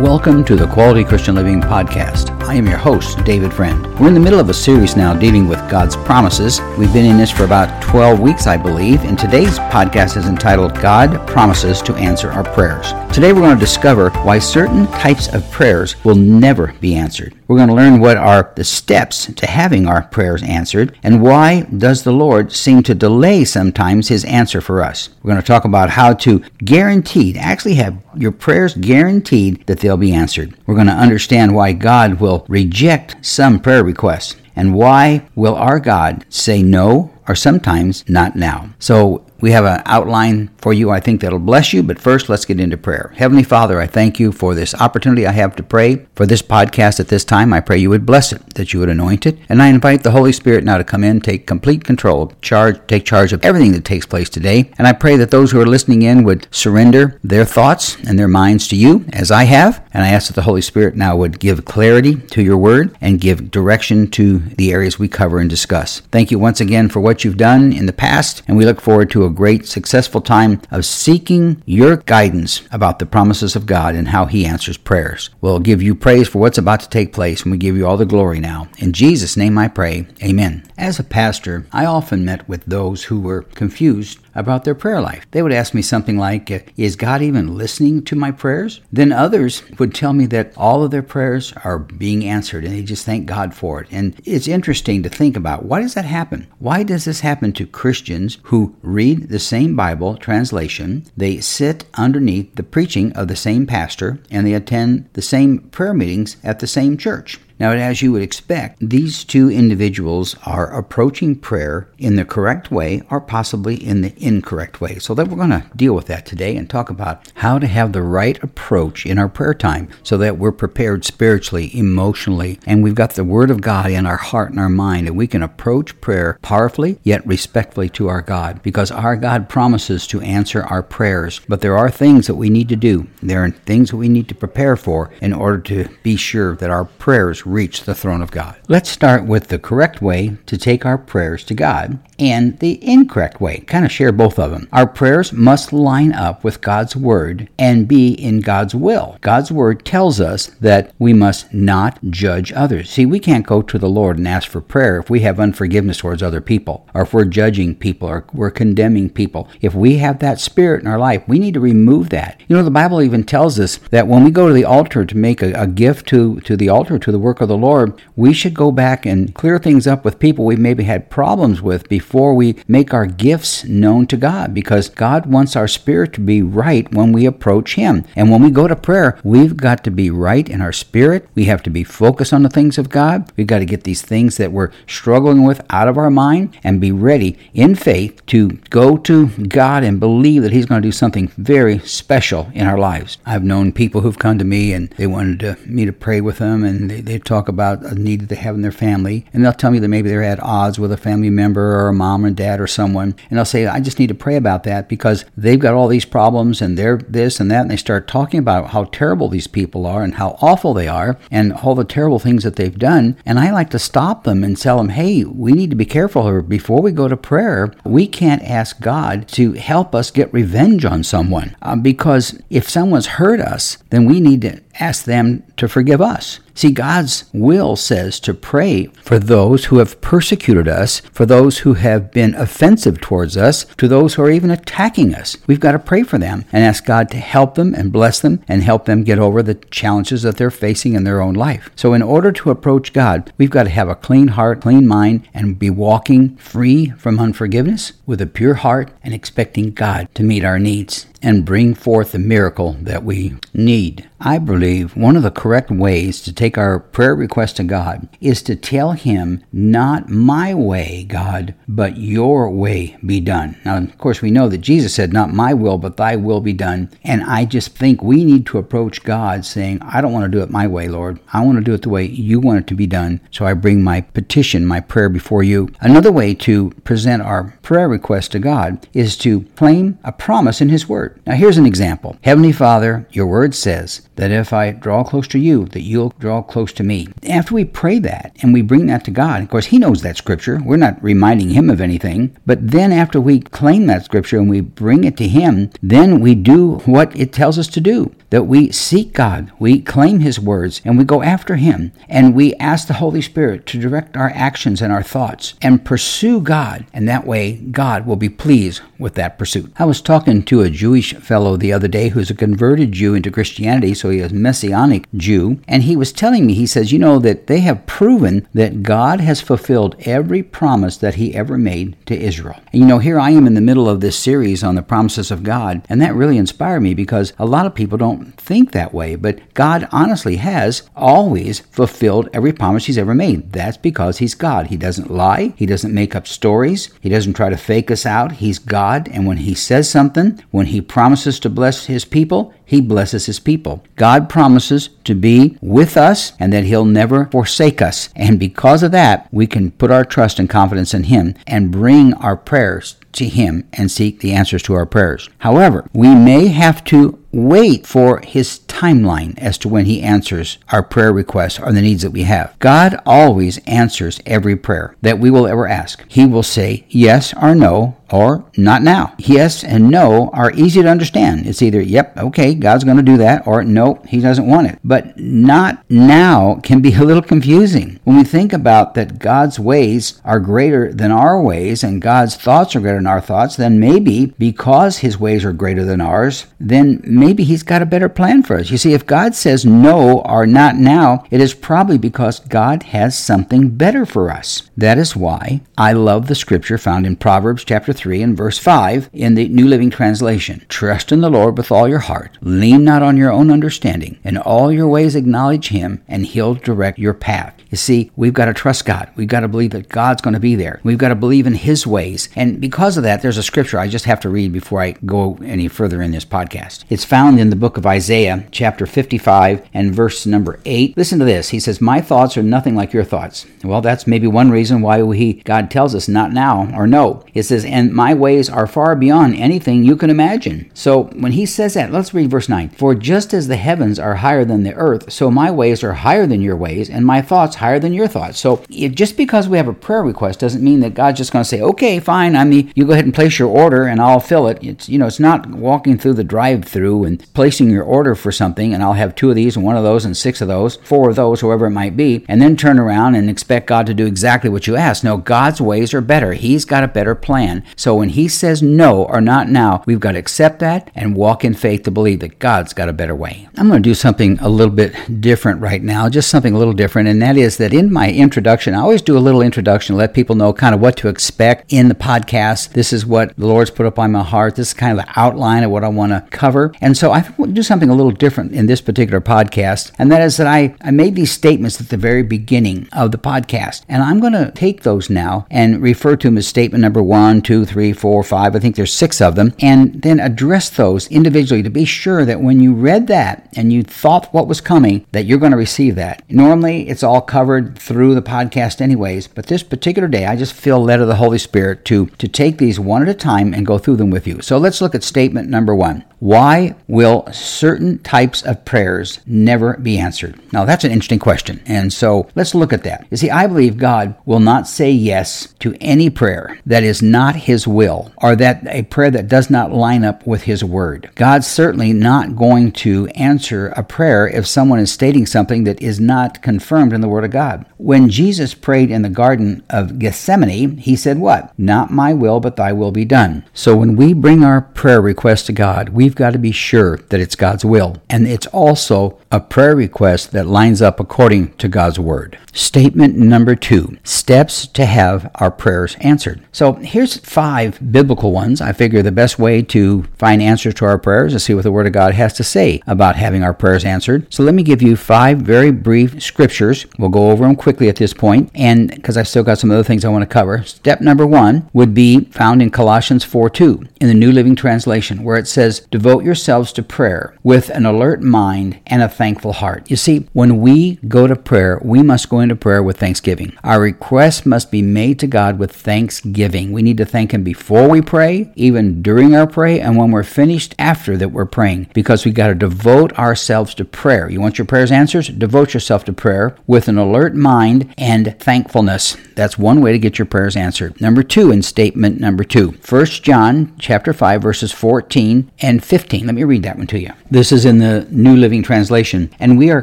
Welcome to the Quality Christian Living Podcast. I am your host, David Friend. We're in the middle of a series now dealing with God's promises. We've been in this for about 12 weeks, I believe, and today's podcast is entitled God Promises to Answer Our Prayers. Today we're going to discover why certain types of prayers will never be answered. We're going to learn what are the steps to having our prayers answered and why does the Lord seem to delay sometimes his answer for us. We're going to talk about how to guarantee, actually have your prayers guaranteed that they'll be answered. We're going to understand why God will reject some prayer requests? And why will our God say no or sometimes not now. So we have an outline for you, I think that'll bless you. But first, let's get into prayer. Heavenly Father, I thank you for this opportunity I have to pray for this podcast at this time. I pray you would bless it, that you would anoint it. And I invite the Holy Spirit now to come in, take complete control, charge, take charge of everything that takes place today. And I pray that those who are listening in would surrender their thoughts and their minds to you, as I have. And I ask that the Holy Spirit now would give clarity to your word and give direction to the areas we cover and discuss. Thank you once again for what you've done in the past, and we look forward to a great, successful time of seeking your guidance about the promises of God and how He answers prayers. We'll give you praise for what's about to take place, and we give you all the glory now. In Jesus' name I pray. Amen. As a pastor, I often met with those who were confused about their prayer life. They would ask me something like, uh, Is God even listening to my prayers? Then others would tell me that all of their prayers are being answered and they just thank God for it. And it's interesting to think about why does that happen? Why does this happen to Christians who read the same Bible translation, they sit underneath the preaching of the same pastor, and they attend the same prayer meetings at the same church? Now, as you would expect, these two individuals are approaching prayer in the correct way or possibly in the incorrect way. So that we're going to deal with that today and talk about how to have the right approach in our prayer time so that we're prepared spiritually, emotionally, and we've got the word of God in our heart and our mind and we can approach prayer powerfully yet respectfully to our God because our God promises to answer our prayers. But there are things that we need to do. There are things that we need to prepare for in order to be sure that our prayers reach the throne of God. Let's start with the correct way to take our prayers to God and the incorrect way. Kind of share both of them. Our prayers must line up with God's word and be in God's will. God's word tells us that we must not judge others. See, we can't go to the Lord and ask for prayer if we have unforgiveness towards other people, or if we're judging people, or we're condemning people. If we have that spirit in our life, we need to remove that. You know, the Bible even tells us that when we go to the altar to make a, a gift to, to the altar, to the work of the Lord, we should go back and clear things up with people we maybe had problems with before before we make our gifts known to God because God wants our spirit to be right when we approach Him. And when we go to prayer, we've got to be right in our spirit. We have to be focused on the things of God. We've got to get these things that we're struggling with out of our mind and be ready in faith to go to God and believe that He's going to do something very special in our lives. I've known people who've come to me and they wanted to, me to pray with them and they, they talk about a need that they have in their family and they'll tell me that maybe they're at odds with a family member or a mom or a dad or someone, and they'll say, I just need to pray about that because they've got all these problems and they're this and that, and they start talking about how terrible these people are and how awful they are and all the terrible things that they've done. And I like to stop them and tell them, hey, we need to be careful here. Before we go to prayer, we can't ask God to help us get revenge on someone uh, because if someone's hurt us, then we need to ask them to forgive us. See, God's will says to pray for those who have persecuted us, for those who have been offensive towards us, to those who are even attacking us. We've got to pray for them and ask God to help them and bless them and help them get over the challenges that they're facing in their own life. So, in order to approach God, we've got to have a clean heart, clean mind, and be walking free from unforgiveness with a pure heart and expecting God to meet our needs and bring forth the miracle that we need. I believe one of the correct ways to take our prayer request to God is to tell Him, Not my way, God, but your way be done. Now, of course, we know that Jesus said, Not my will, but thy will be done. And I just think we need to approach God saying, I don't want to do it my way, Lord. I want to do it the way you want it to be done. So I bring my petition, my prayer before you. Another way to present our prayer request to God is to claim a promise in His Word. Now, here's an example Heavenly Father, your Word says, that if I draw close to you, that you'll draw close to me. After we pray that and we bring that to God, of course, He knows that scripture. We're not reminding Him of anything. But then after we claim that scripture and we bring it to Him, then we do what it tells us to do that we seek God, we claim His words, and we go after Him, and we ask the Holy Spirit to direct our actions and our thoughts and pursue God, and that way God will be pleased with that pursuit. I was talking to a Jewish fellow the other day who's a converted Jew into Christianity, so he is Messianic Jew, and he was telling me, he says, you know, that they have proven that God has fulfilled every promise that He ever made to Israel. And you know, here I am in the middle of this series on the promises of God, and that really inspired me because a lot of people don't think that way, but God honestly has always fulfilled every promise He's ever made. That's because He's God. He doesn't lie, He doesn't make up stories, He doesn't try to fake us out. He's God, and when He says something, when He promises to bless His people, He blesses His people. God promises to be with us and that He'll never forsake us. And because of that, we can put our trust and confidence in Him and bring our prayers to Him and seek the answers to our prayers. However, we may have to wait for His timeline as to when He answers our prayer requests or the needs that we have. God always answers every prayer that we will ever ask. He will say yes or no or not now. Yes and no are easy to understand. It's either, yep, okay, God's going to do that, or no, He doesn't want it. But not now can be a little confusing. When we think about that God's ways are greater than our ways and God's thoughts are greater than our thoughts, then maybe because His ways are greater than ours, then maybe He's got a better plan for us. You see, if God says no or not now, it is probably because God has something better for us. That is why I love the scripture found in Proverbs chapter 3 and verse 5 in the New Living Translation. Trust in the Lord with all your heart. Lean not on your own understanding. In all your ways acknowledge him, and he'll direct your path. You see, we've got to trust God. We've got to believe that God's going to be there. We've got to believe in his ways. And because of that, there's a scripture I just have to read before I go any further in this podcast. It's found in the book of Isaiah, chapter 55 and verse number 8. Listen to this. He says, "My thoughts are nothing like your thoughts." Well, that's maybe one reason why he God tells us not now or no. It says, "And my ways are far beyond anything you can imagine." So when he says that, let's read verse 9. For just as the heavens are higher than the earth, so my ways are higher than your ways, and my thoughts higher than your thoughts. So just because we have a prayer request doesn't mean that God's just going to say, "Okay, fine, I'm the, you go ahead and place your order, and I'll fill it." It's you know, it's not walking through the drive-through and placing your order for something, and I'll have two of these and one of those and six of those, four of those, whoever it might be, and then turn around and expect God to do exactly what you ask. No, God's ways are better. He's got a better plan. So when He says no or not now, we've got to accept that and walk in faith to believe that God's got a better way. I'm going to do something a little bit different right now, just something a little different, and that is that in my introduction, I always do a little introduction, let people know kind of what to expect in the podcast. This is what the Lord's put up on my heart. This is kind of the outline of what I want to cover. And so I do something a little different in this particular podcast, and that is that I, I made these statements at the very beginning of the podcast. And I'm going to take those now and refer to them as statement number one, two, three, four, five. I think there's six of them, and then address those individually to be sure that when you read that and you thought what was coming, that you're going to receive that. Normally, it's all covered through the podcast, anyways, but this particular day, I just feel led of the Holy Spirit to, to take these one at a time and go through them with you. So let's look at statement number one. Why will certain types of prayers never be answered? Now, that's an interesting question. And so let's look at that. You see, I believe God will not say yes to any prayer that is not His will or that a prayer that does not line up with His word. God's certainly not going to answer a prayer if someone is stating something that is not confirmed in the Word of God. When Jesus prayed in the Garden of Gethsemane, He said, What? Not my will, but thy will be done. So when we bring our prayer request to God, we've got to be sure that it's God's will. And it's also a prayer request that lines up according to God's word. Statement number two steps to have our prayers answered. So here's five biblical ones. I figure the best way to find answers to our prayers is see what the Word of God has to say about having our prayers answered. So let me give you five very brief scriptures. We'll go over them quickly at this point, and because I've still got some other things I want to cover. Step number one would be found in Colossians 4 2 in the New Living Translation, where it says, Devote yourselves to prayer with an alert mind and a thankful heart. You see, when we go to prayer, we must go into prayer with thanksgiving. Our requests must be made to God with thanksgiving. We need to thank Him before we pray, even during our prayer, and when we're finished after that we're praying, because we got to devote ourselves to prayer. You want your prayers answered? Devote yourself to prayer with an alert mind and thankfulness. That's one way to get your prayers answered. Number two, in statement number two, 1 John chapter 5, verses 14 and 15. Let me read that one to you. This is in the New Living Translation. And we are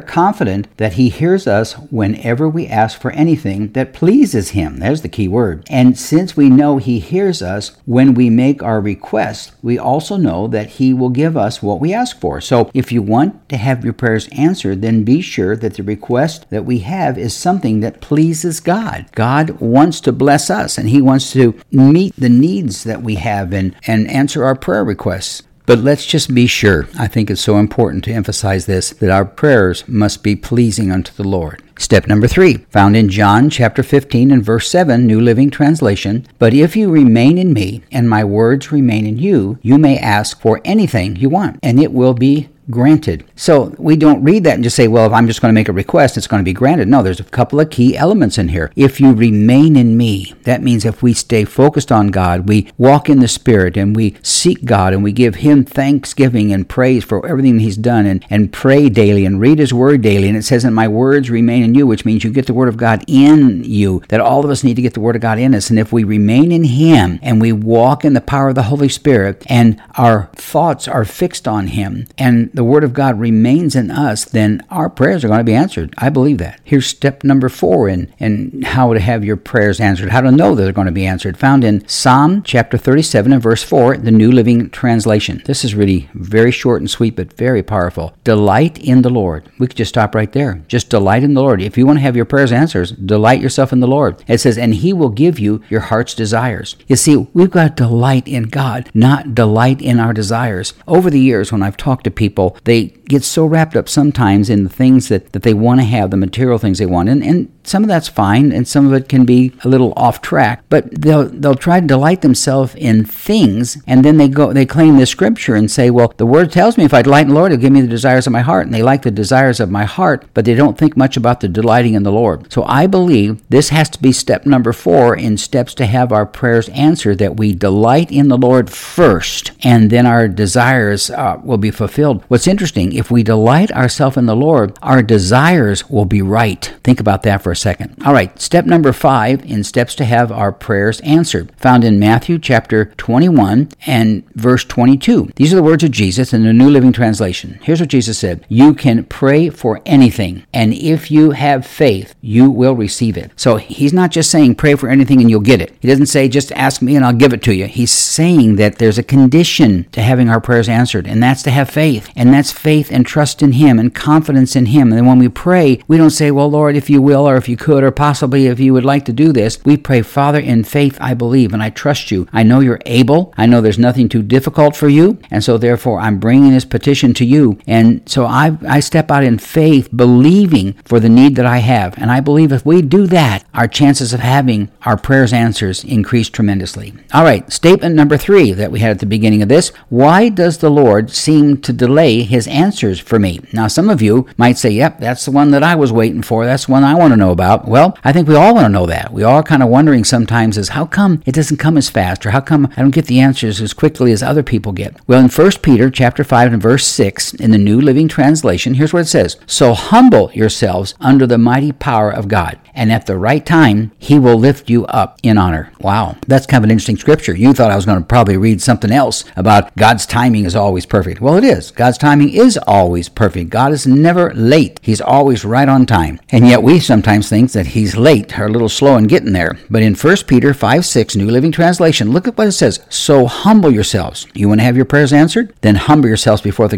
confident that He hears us whenever we ask for anything that pleases Him. There's the key word. And since we know He hears us when we make our request, we also know that He will give us what we ask for. So if you want to have your prayers answered, then be sure that the request that we have is something that pleases God. God wants to bless us and He wants to meet the needs that we have and, and answer our prayer requests. But let's just be sure. I think it's so important to emphasize this that our prayers must be pleasing unto the Lord. Step number three, found in John chapter 15 and verse 7, New Living Translation. But if you remain in me and my words remain in you, you may ask for anything you want, and it will be granted. So we don't read that and just say, well, if I'm just going to make a request, it's going to be granted. No, there's a couple of key elements in here. If you remain in me, that means if we stay focused on God, we walk in the Spirit and we seek God and we give Him thanksgiving and praise for everything He's done and, and pray daily and read His Word daily. And it says, and my words remain in you, which means you get the Word of God in you, that all of us need to get the Word of God in us. And if we remain in Him and we walk in the power of the Holy Spirit and our thoughts are fixed on Him and the Word of God remains in us, then our prayers are going to be answered. I believe that. Here's step number four in, in how to have your prayers answered, how to know they're going to be answered, found in Psalm chapter 37 and verse 4, the New Living Translation. This is really very short and sweet, but very powerful. Delight in the Lord. We could just stop right there. Just delight in the Lord. If you want to have your prayers answered, delight yourself in the Lord. It says, and He will give you your heart's desires. You see, we've got to delight in God, not delight in our desires. Over the years, when I've talked to people, people, they get so wrapped up sometimes in the things that, that they want to have, the material things they want. And, and some of that's fine, and some of it can be a little off track. But they'll they'll try to delight themselves in things, and then they go they claim the scripture and say, "Well, the word tells me if I delight in the Lord, He'll give me the desires of my heart." And they like the desires of my heart, but they don't think much about the delighting in the Lord. So I believe this has to be step number four in steps to have our prayers answered. That we delight in the Lord first, and then our desires uh, will be fulfilled. What's interesting, if we delight ourselves in the Lord, our desires will be right. Think about that for a second. All right, step number five in steps to have our prayers answered, found in Matthew chapter 21 and verse 22. These are the words of Jesus in the New Living Translation. Here's what Jesus said You can pray for anything, and if you have faith, you will receive it. So he's not just saying pray for anything and you'll get it. He doesn't say just ask me and I'll give it to you. He's saying that there's a condition to having our prayers answered, and that's to have faith. And that's faith and trust in Him and confidence in Him. And when we pray, we don't say, Well, Lord, if you will, or if you could, or possibly if you would like to do this. We pray, Father, in faith, I believe and I trust you. I know you're able. I know there's nothing too difficult for you. And so, therefore, I'm bringing this petition to you. And so I, I step out in faith, believing for the need that I have. And I believe if we do that, our chances of having our prayers answers increase tremendously. All right, statement number three that we had at the beginning of this why does the Lord seem to delay his answers for me? Now, some of you might say, Yep, that's the one that I was waiting for. That's the one I want to know about? Well, I think we all want to know that. We all kind of wondering sometimes is how come it doesn't come as fast or how come I don't get the answers as quickly as other people get? Well, in 1 Peter chapter 5 and verse 6 in the New Living Translation, here's what it says. So humble yourselves under the mighty power of God, and at the right time he will lift you up in honor. Wow, that's kind of an interesting scripture. You thought I was going to probably read something else about God's timing is always perfect. Well, it is. God's timing is always perfect. God is never late. He's always right on time. And yet we sometimes think that he's late or a little slow in getting there. But in 1 Peter 5 6, New Living Translation, look at what it says. So humble yourselves. You want to have your prayers answered? Then humble yourselves before the,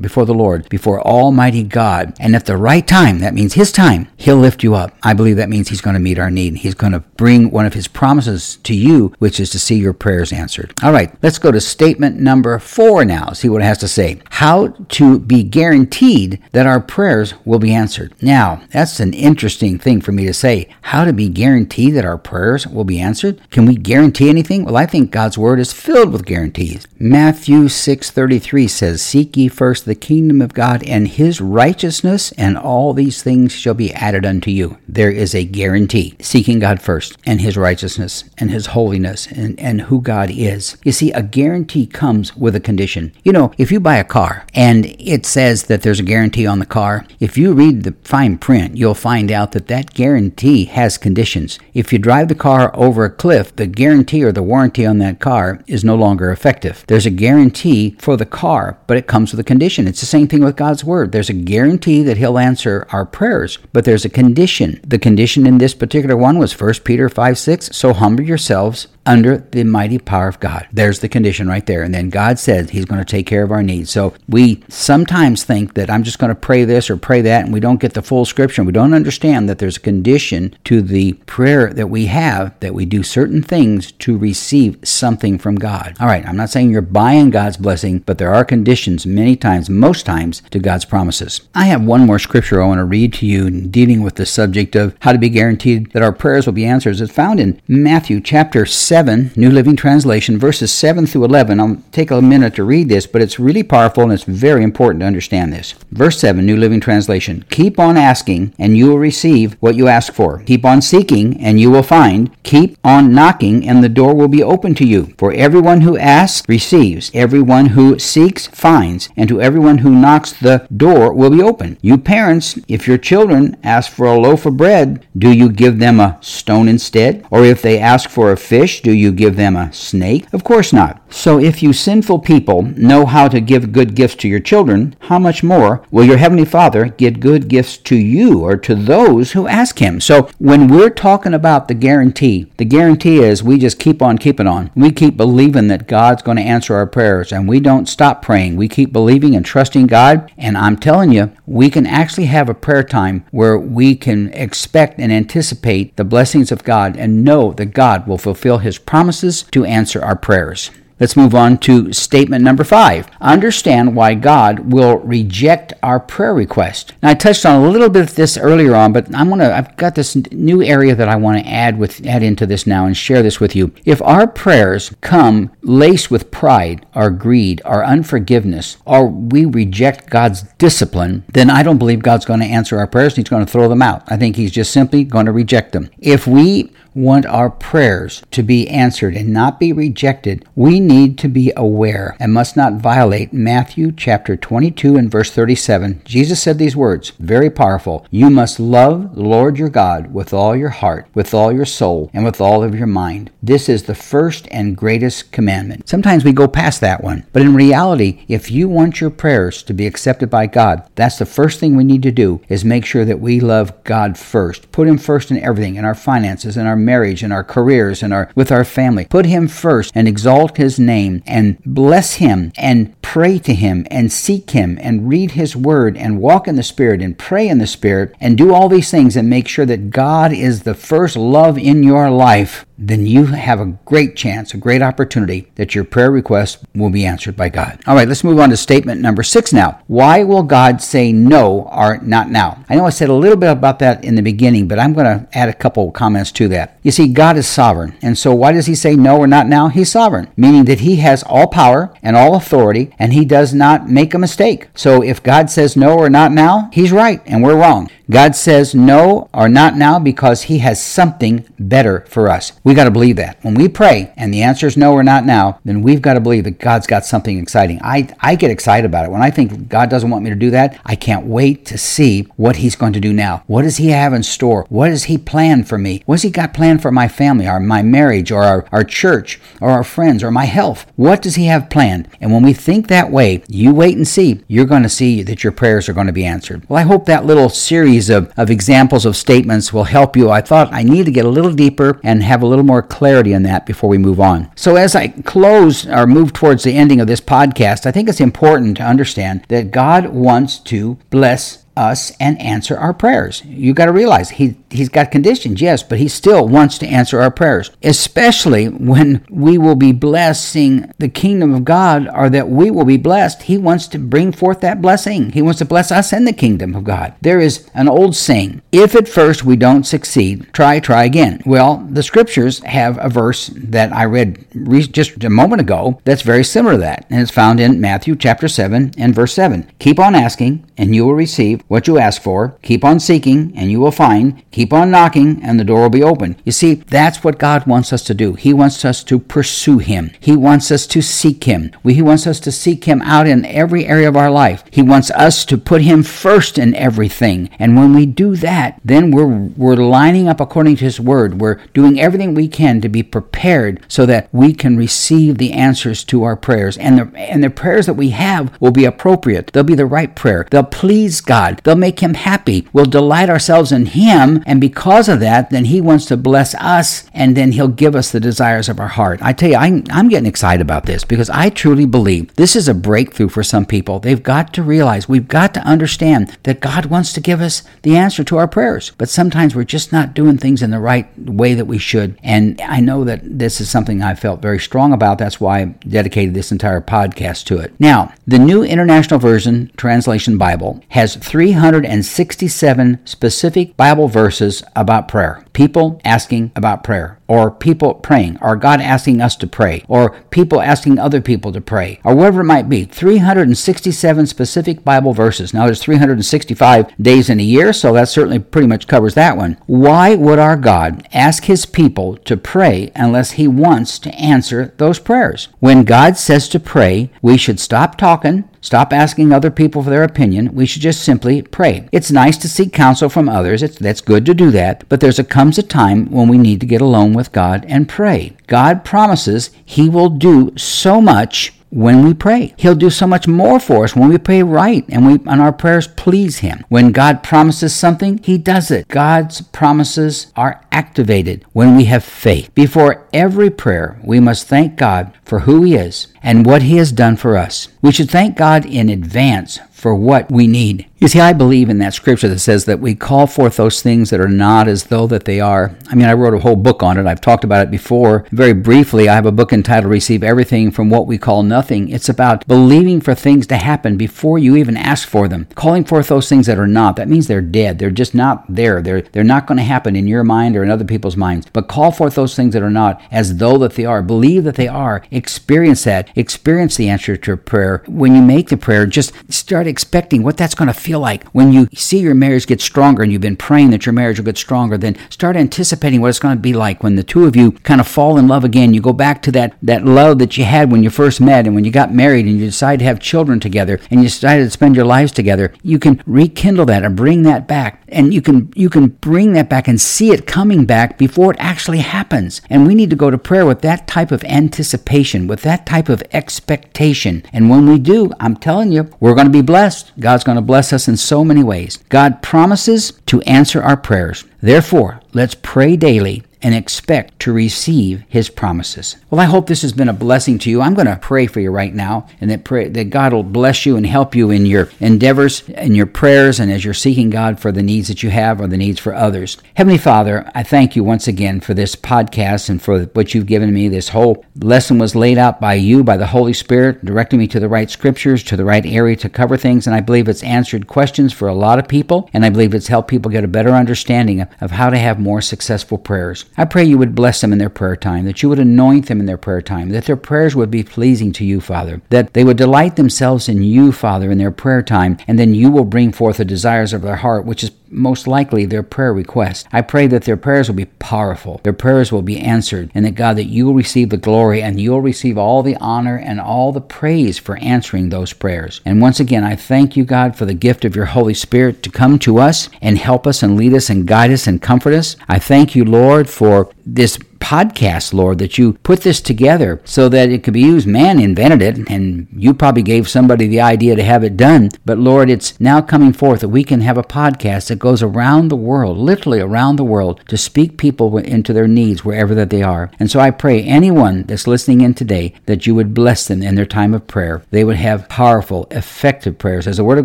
before the Lord, before Almighty God. And at the right time, that means his time, he'll lift you up. I believe that means he's going to meet our need. He's going to bring one of his promises to you, which is to see your prayers answered. All right, let's go to statement number four now, see what it has to say. How to be guaranteed that our prayers will be answered. Now, that's an interesting thing for me to say. How to be guaranteed that our prayers will be answered? Can we guarantee anything? Well, I think God's word is filled with guarantees. Matthew 6:33 says, "Seek ye first the kingdom of God and his righteousness, and all these things shall be added unto you." There is a guarantee. Seeking God first and his righteousness and his holiness and, and who God is. You see, a guarantee comes with a condition. You know, if you buy a car and it says that there's a guarantee on the car, if you read the fine print, you'll find out that that guarantee has conditions. If you drive the car over a cliff, the guarantee or the warranty on that car is no longer effective. There's a guarantee for the car, but it comes with a condition. It's the same thing with God's word. There's a guarantee that he'll answer our prayers, but there's a condition. The condition in this particular one was 1 Peter 5 6. So humble yourselves under the mighty power of God. There's the condition right there. And then God says He's going to take care of our needs. So we sometimes think that I'm just going to pray this or pray that, and we don't get the full scripture. We don't understand that there's a condition to the prayer that we have that we do certain things to receive something from God. All right, I'm not saying you're buying God's blessing, but there are conditions many times, most times, to God's promises. I have one more scripture I want to read to you dealing with the subject of how to be guaranteed that our prayers will be answered. It's found in Matthew chapter 7 7, New Living Translation, verses 7 through 11. I'll take a minute to read this, but it's really powerful and it's very important to understand this. Verse 7, New Living Translation Keep on asking, and you will receive what you ask for. Keep on seeking, and you will find. Keep on knocking, and the door will be open to you. For everyone who asks receives, everyone who seeks finds, and to everyone who knocks, the door will be open. You parents, if your children ask for a loaf of bread, do you give them a stone instead? Or if they ask for a fish, do you give them a snake? Of course not. So if you sinful people know how to give good gifts to your children, how much more will your heavenly Father give good gifts to you or to those who ask him? So when we're talking about the guarantee, the guarantee is we just keep on keeping on. We keep believing that God's going to answer our prayers and we don't stop praying. We keep believing and trusting God. And I'm telling you, we can actually have a prayer time where we can expect and anticipate the blessings of God and know that God will fulfill his promises to answer our prayers. Let's move on to statement number five. Understand why God will reject our prayer request. Now, I touched on a little bit of this earlier on, but I'm gonna I've got this new area that I want to add with add into this now and share this with you. If our prayers come laced with pride, or greed, or unforgiveness, or we reject God's discipline, then I don't believe God's going to answer our prayers. He's going to throw them out. I think He's just simply going to reject them. If we want our prayers to be answered and not be rejected, we need to be aware and must not violate Matthew chapter 22 and verse 37. Jesus said these words, very powerful. You must love the Lord your God with all your heart, with all your soul, and with all of your mind. This is the first and greatest commandment. Sometimes we go past that one, but in reality, if you want your prayers to be accepted by God, that's the first thing we need to do is make sure that we love God first. Put him first in everything, in our finances, in our marriage, in our careers, in our with our family. Put him first and exalt his name and bless him and pray to him and seek him and read his word and walk in the spirit and pray in the spirit and do all these things and make sure that God is the first love in your life then you have a great chance, a great opportunity that your prayer request will be answered by God. All right, let's move on to statement number six now. Why will God say no or not now? I know I said a little bit about that in the beginning, but I'm going to add a couple comments to that. You see, God is sovereign. And so why does he say no or not now? He's sovereign, meaning that he has all power and all authority and he does not make a mistake. So if God says no or not now, he's right and we're wrong. God says no or not now because he has something better for us. We got to believe that. When we pray and the answer is no or not now, then we've got to believe that God's got something exciting. I, I get excited about it. When I think God doesn't want me to do that, I can't wait to see what he's going to do now. What does he have in store? What does he plan for me? What does he got planned for my family or my marriage or our, our church or our friends or my health? What does he have planned? And when we think that way, you wait and see. You're going to see that your prayers are going to be answered. Well, I hope that little series of, of examples of statements will help you. I thought I need to get a little deeper and have a little more clarity on that before we move on. So, as I close or move towards the ending of this podcast, I think it's important to understand that God wants to bless us and answer our prayers. You got to realize he he's got conditions, yes, but he still wants to answer our prayers, especially when we will be blessing the kingdom of God or that we will be blessed. He wants to bring forth that blessing. He wants to bless us in the kingdom of God. There is an old saying, if at first we don't succeed, try, try again. Well, the scriptures have a verse that I read just a moment ago that's very similar to that, and it's found in Matthew chapter 7 and verse 7. Keep on asking, and you will receive what you ask for. Keep on seeking, and you will find. Keep on knocking, and the door will be open. You see, that's what God wants us to do. He wants us to pursue Him. He wants us to seek Him. He wants us to seek Him out in every area of our life. He wants us to put Him first in everything. And when we do that, then we're, we're lining up according to His Word. We're doing everything we can to be prepared so that we can receive the answers to our prayers. And the, and the prayers that we have will be appropriate. They'll be the right prayer. They'll please God. They'll make Him happy. We'll delight ourselves in Him. And because of that, then He wants to bless us and then He'll give us the desires of our heart. I tell you, I'm, I'm getting excited about this because I truly believe this is a breakthrough for some people. They've got to realize, we've got to understand that God wants to give us the answer to our prayers. But sometimes we're just not doing things in the right way that we should. And I know that this is something I felt very strong about. That's why I dedicated this entire podcast to it. Now, the New International Version Translation Bible has 367 specific Bible verses about prayer. People asking about prayer or people praying, or God asking us to pray, or people asking other people to pray, or whatever it might be. 367 specific Bible verses. Now, there's 365 days in a year, so that certainly pretty much covers that one. Why would our God ask his people to pray unless he wants to answer those prayers? When God says to pray, we should stop talking, Stop asking other people for their opinion. We should just simply pray. It's nice to seek counsel from others. It's, that's good to do that. But there's a comes a time when we need to get alone with God and pray. God promises He will do so much when we pray. He'll do so much more for us when we pray right and we and our prayers please him. When God promises something, he does it. God's promises are activated when we have faith. Before every prayer, we must thank God for who he is and what he has done for us. We should thank God in advance for what we need. You see, I believe in that scripture that says that we call forth those things that are not as though that they are. I mean, I wrote a whole book on it. I've talked about it before. Very briefly, I have a book entitled Receive Everything from What We Call Nothing. It's about believing for things to happen before you even ask for them. Calling forth those things that are not. That means they're dead. They're just not there. They're they're not going to happen in your mind or in other people's minds. But call forth those things that are not as though that they are. Believe that they are. Experience that. Experience the answer to a prayer. When you make the prayer, just start expecting what that's going to feel like. When you see your marriage get stronger and you've been praying that your marriage will get stronger, then start anticipating what it's going to be like when the two of you kind of fall in love again. You go back to that, that love that you had when you first met and when you got married and you decide to have children together and you decided to spend your lives together. You can rekindle that and bring that back. And you can you can bring that back and see it coming back before it actually happens. And we need to go to prayer with that type of anticipation, with that type of expectation. And when we do, I'm telling you, we're going to be blessed. God's going to bless us in so many ways. God promises to answer our prayers. Therefore, let's pray daily and expect to receive his promises. Well, I hope this has been a blessing to you. I'm going to pray for you right now and that pray that God will bless you and help you in your endeavors and your prayers and as you're seeking God for the needs that you have or the needs for others. Heavenly Father, I thank you once again for this podcast and for what you've given me. This whole lesson was laid out by you by the Holy Spirit, directing me to the right scriptures, to the right area to cover things, and I believe it's answered questions for a lot of people and I believe it's helped people get a better understanding of how to have more successful prayers. I pray you would bless them in their prayer time, that you would anoint them in their prayer time, that their prayers would be pleasing to you, Father, that they would delight themselves in you, Father, in their prayer time, and then you will bring forth the desires of their heart, which is most likely their prayer request. I pray that their prayers will be powerful, their prayers will be answered, and that God, that you will receive the glory and you'll receive all the honor and all the praise for answering those prayers. And once again, I thank you, God, for the gift of your Holy Spirit to come to us and help us and lead us and guide us and comfort us. I thank you, Lord, for this podcast, Lord, that you put this together so that it could be used. Man invented it, and you probably gave somebody the idea to have it done. But Lord, it's now coming forth that we can have a podcast that goes around the world, literally around the world, to speak people into their needs wherever that they are. And so I pray anyone that's listening in today that you would bless them in their time of prayer. They would have powerful, effective prayers. As the Word of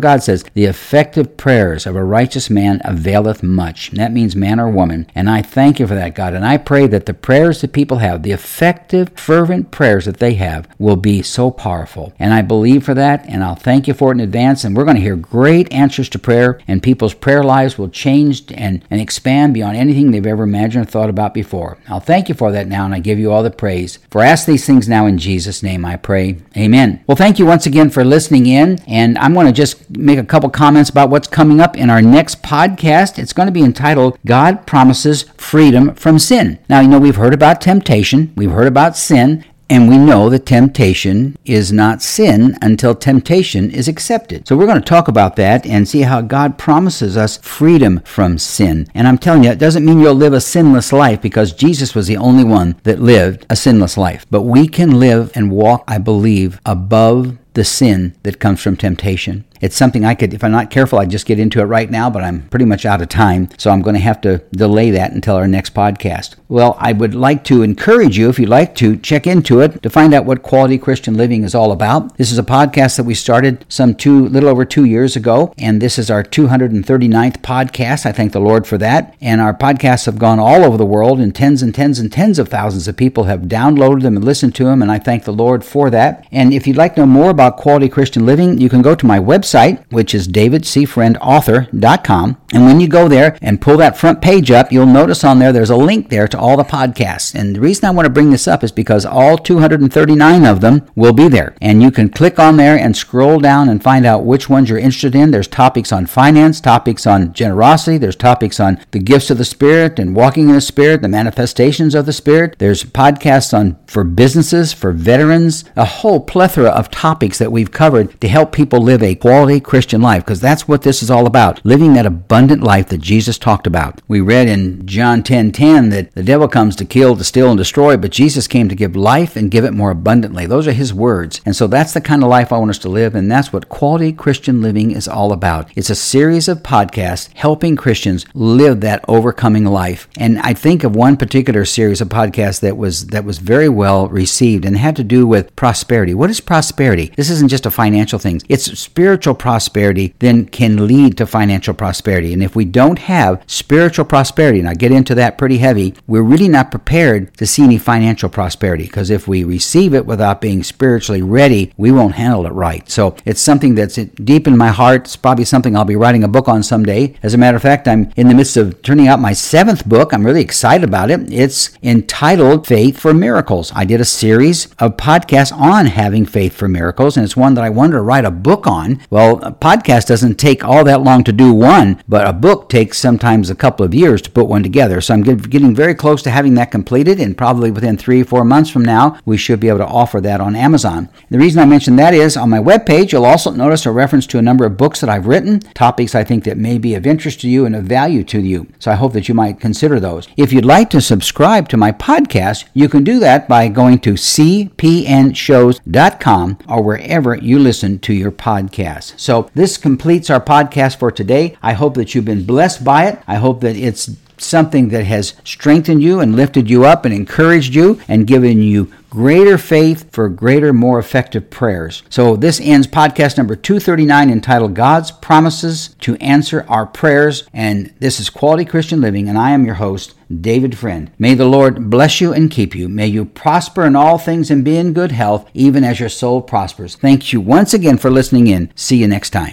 God says, the effective prayers of a righteous man availeth much. And that means man or woman. And I thank you for that, God. And I pray that the prayers that people have, the effective, fervent prayers that they have, will be so powerful. And I believe for that, and I'll thank you for it in advance. And we're going to hear great answers to prayer, and people's prayer lives will change and, and expand beyond anything they've ever imagined or thought about before. I'll thank you for that now, and I give you all the praise. For ask these things now in Jesus' name, I pray. Amen. Well, thank you once again for listening in, and I'm going to just make a couple comments about what's coming up in our next podcast. It's going to be entitled God Promises Freedom from Sin. Now, you know, we've heard about temptation, we've heard about sin, and we know that temptation is not sin until temptation is accepted. So we're going to talk about that and see how God promises us freedom from sin. And I'm telling you, it doesn't mean you'll live a sinless life because Jesus was the only one that lived a sinless life. But we can live and walk, I believe, above the sin that comes from temptation. It's something I could, if I'm not careful, I'd just get into it right now, but I'm pretty much out of time. So I'm going to have to delay that until our next podcast. Well, I would like to encourage you, if you'd like to, check into it to find out what quality Christian living is all about. This is a podcast that we started some two, little over two years ago, and this is our 239th podcast. I thank the Lord for that. And our podcasts have gone all over the world, and tens and tens and tens of thousands of people have downloaded them and listened to them, and I thank the Lord for that. And if you'd like to know more about quality Christian living, you can go to my website website, which is davidcfriendauthor.com. And when you go there and pull that front page up, you'll notice on there there's a link there to all the podcasts. And the reason I want to bring this up is because all 239 of them will be there. And you can click on there and scroll down and find out which ones you're interested in. There's topics on finance, topics on generosity, there's topics on the gifts of the Spirit and walking in the Spirit, the manifestations of the Spirit. There's podcasts on for businesses, for veterans, a whole plethora of topics that we've covered to help people live a quality quality Christian life because that's what this is all about. Living that abundant life that Jesus talked about. We read in John 10:10 10, 10, that the devil comes to kill, to steal and destroy, but Jesus came to give life and give it more abundantly. Those are his words. And so that's the kind of life I want us to live and that's what quality Christian living is all about. It's a series of podcasts helping Christians live that overcoming life. And I think of one particular series of podcasts that was that was very well received and had to do with prosperity. What is prosperity? This isn't just a financial thing. It's spiritual spiritual prosperity then can lead to financial prosperity. And if we don't have spiritual prosperity, and I get into that pretty heavy, we're really not prepared to see any financial prosperity because if we receive it without being spiritually ready, we won't handle it right. So it's something that's deep in my heart. It's probably something I'll be writing a book on someday. As a matter of fact, I'm in the midst of turning out my seventh book. I'm really excited about it. It's entitled Faith for Miracles. I did a series of podcasts on having faith for miracles, and it's one that I wanted to write a book on. Well, a podcast doesn't take all that long to do one, but a book takes sometimes a couple of years to put one together. So I'm getting very close to having that completed, and probably within three or four months from now, we should be able to offer that on Amazon. The reason I mention that is on my webpage, you'll also notice a reference to a number of books that I've written, topics I think that may be of interest to you and of value to you. So I hope that you might consider those. If you'd like to subscribe to my podcast, you can do that by going to cpnshows.com or wherever you listen to your podcast. So this completes our podcast for today. I hope that you've been blessed by it. I hope that it's something that has strengthened you and lifted you up and encouraged you and given you greater faith for greater, more effective prayers. So this ends podcast number 239 entitled God's Promises to Answer Our Prayers. And this is Quality Christian Living, and I am your host, David Friend. May the Lord bless you and keep you. May you prosper in all things and be in good health, even as your soul prospers. Thank you once again for listening in. See you next time.